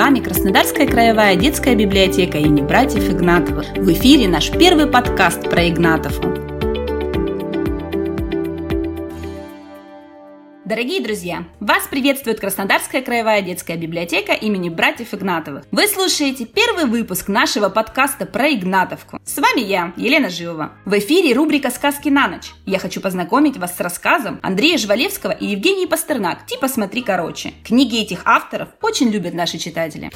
вами Краснодарская краевая детская библиотека имени братьев Игнатовых. В эфире наш первый подкаст про Игнатовку. Дорогие друзья, вас приветствует Краснодарская краевая детская библиотека имени братьев Игнатовых. Вы слушаете первый выпуск нашего подкаста про Игнатовку. С вами я, Елена Живова. В эфире рубрика «Сказки на ночь». Я хочу познакомить вас с рассказом Андрея Жвалевского и Евгении Пастернак «Типа смотри короче». Книги этих авторов очень любят наши читатели.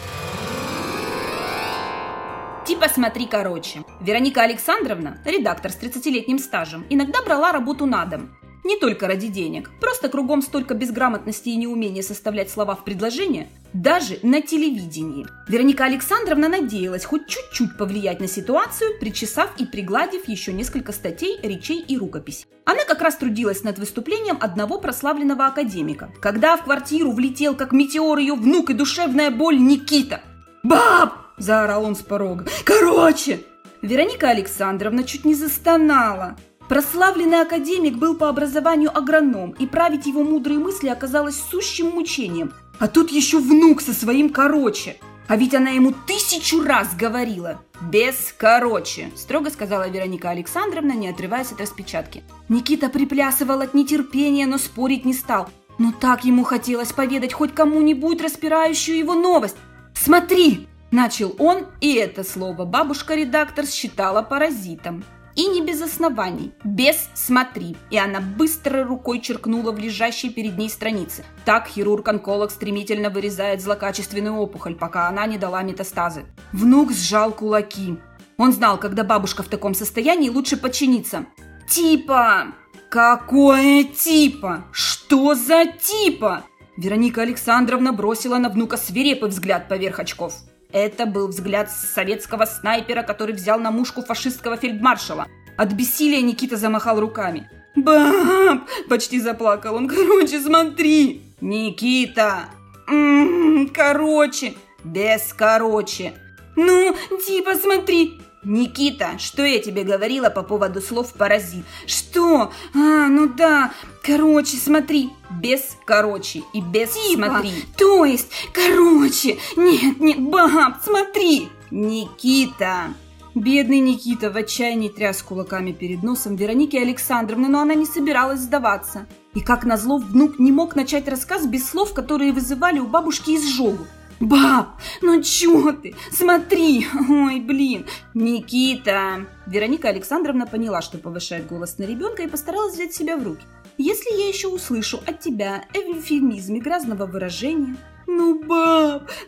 Типа смотри короче. Вероника Александровна, редактор с 30-летним стажем, иногда брала работу на дом. Не только ради денег, просто кругом столько безграмотности и неумения составлять слова в предложение, даже на телевидении. Вероника Александровна надеялась хоть чуть-чуть повлиять на ситуацию, причесав и пригладив еще несколько статей, речей и рукописей. Она как раз трудилась над выступлением одного прославленного академика, когда в квартиру влетел как метеор ее внук и душевная боль Никита. «Баб!» – заорал он с порога. «Короче!» Вероника Александровна чуть не застонала. Прославленный академик был по образованию агроном, и править его мудрые мысли оказалось сущим мучением. А тут еще внук со своим короче. А ведь она ему тысячу раз говорила. «Без короче», – строго сказала Вероника Александровна, не отрываясь от распечатки. Никита приплясывал от нетерпения, но спорить не стал. Но так ему хотелось поведать хоть кому-нибудь распирающую его новость. «Смотри!» – начал он, и это слово бабушка-редактор считала паразитом. И не без оснований. Без «смотри». И она быстро рукой черкнула в лежащей перед ней страницы. Так хирург-онколог стремительно вырезает злокачественную опухоль, пока она не дала метастазы. Внук сжал кулаки. Он знал, когда бабушка в таком состоянии, лучше подчиниться. «Типа!» «Какое типа? Что за типа?» Вероника Александровна бросила на внука свирепый взгляд поверх очков. Это был взгляд советского снайпера, который взял на мушку фашистского фельдмаршала. От бессилия Никита замахал руками. «Баб!» – почти заплакал он. «Короче, смотри!» «Никита!» «М-м-м, короче!» «Без короче!» «Ну, типа смотри!» «Никита, что я тебе говорила по поводу слов «паразит»?» «Что? А, ну да. Короче, смотри. Без короче и без типа, смотри. То есть, короче. Нет, нет, баб, смотри!» «Никита!» Бедный Никита в отчаянии тряс кулаками перед носом Вероники Александровны, но она не собиралась сдаваться. И как назло, внук не мог начать рассказ без слов, которые вызывали у бабушки изжогу. «Баб, ну чё ты? Смотри! Ой, блин! Никита!» Вероника Александровна поняла, что повышает голос на ребенка и постаралась взять себя в руки. «Если я еще услышу от тебя эвфемизм грязного выражения, «Ну, баб,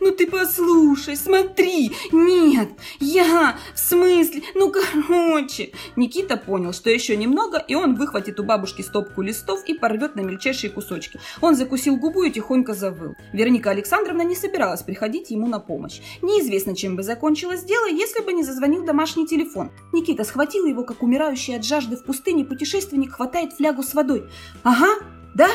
ну ты послушай, смотри! Нет, я, в смысле, ну короче!» Никита понял, что еще немного, и он выхватит у бабушки стопку листов и порвет на мельчайшие кусочки. Он закусил губу и тихонько завыл. Вероника Александровна не собиралась приходить ему на помощь. Неизвестно, чем бы закончилось дело, если бы не зазвонил домашний телефон. Никита схватил его, как умирающий от жажды в пустыне путешественник хватает флягу с водой. «Ага, да?»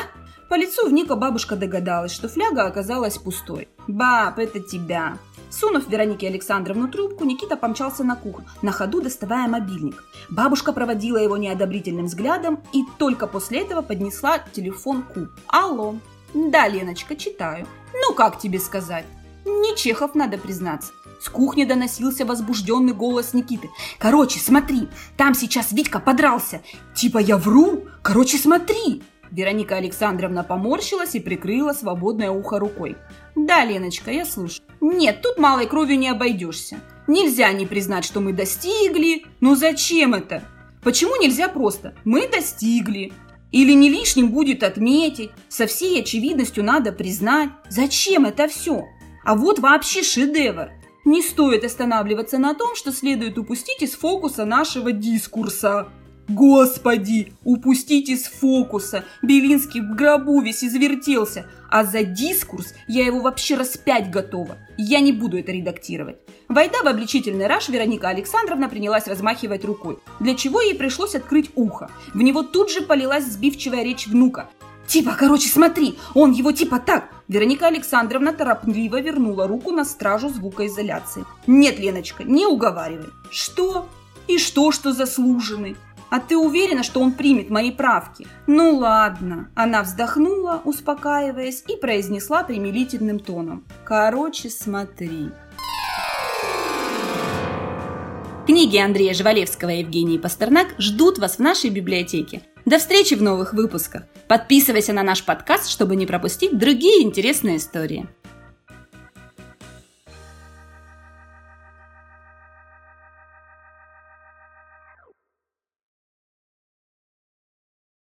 По лицу вника бабушка догадалась, что фляга оказалась пустой. «Баб, это тебя!» Сунув Веронике Александровну трубку, Никита помчался на кухню, на ходу доставая мобильник. Бабушка проводила его неодобрительным взглядом и только после этого поднесла телефон к «Алло!» «Да, Леночка, читаю. Ну, как тебе сказать?» «Не Чехов, надо признаться». С кухни доносился возбужденный голос Никиты. «Короче, смотри, там сейчас Витька подрался. Типа я вру? Короче, смотри!» Вероника Александровна поморщилась и прикрыла свободное ухо рукой. «Да, Леночка, я слушаю». «Нет, тут малой кровью не обойдешься. Нельзя не признать, что мы достигли. Ну зачем это? Почему нельзя просто «мы достигли»? Или не лишним будет отметить, со всей очевидностью надо признать. Зачем это все? А вот вообще шедевр. Не стоит останавливаться на том, что следует упустить из фокуса нашего дискурса. Господи, упустить из фокуса. Белинский в гробу весь извертелся. А за дискурс я его вообще распять готова. Я не буду это редактировать. Войдя в обличительный раж, Вероника Александровна принялась размахивать рукой, для чего ей пришлось открыть ухо. В него тут же полилась сбивчивая речь внука. «Типа, короче, смотри, он его типа так!» Вероника Александровна торопливо вернула руку на стражу звукоизоляции. «Нет, Леночка, не уговаривай». «Что? И что, что заслуженный? А ты уверена, что он примет мои правки? Ну ладно. Она вздохнула, успокаиваясь, и произнесла примирительным тоном. Короче, смотри. Книги Андрея Живалевского и Евгении Пастернак ждут вас в нашей библиотеке. До встречи в новых выпусках. Подписывайся на наш подкаст, чтобы не пропустить другие интересные истории.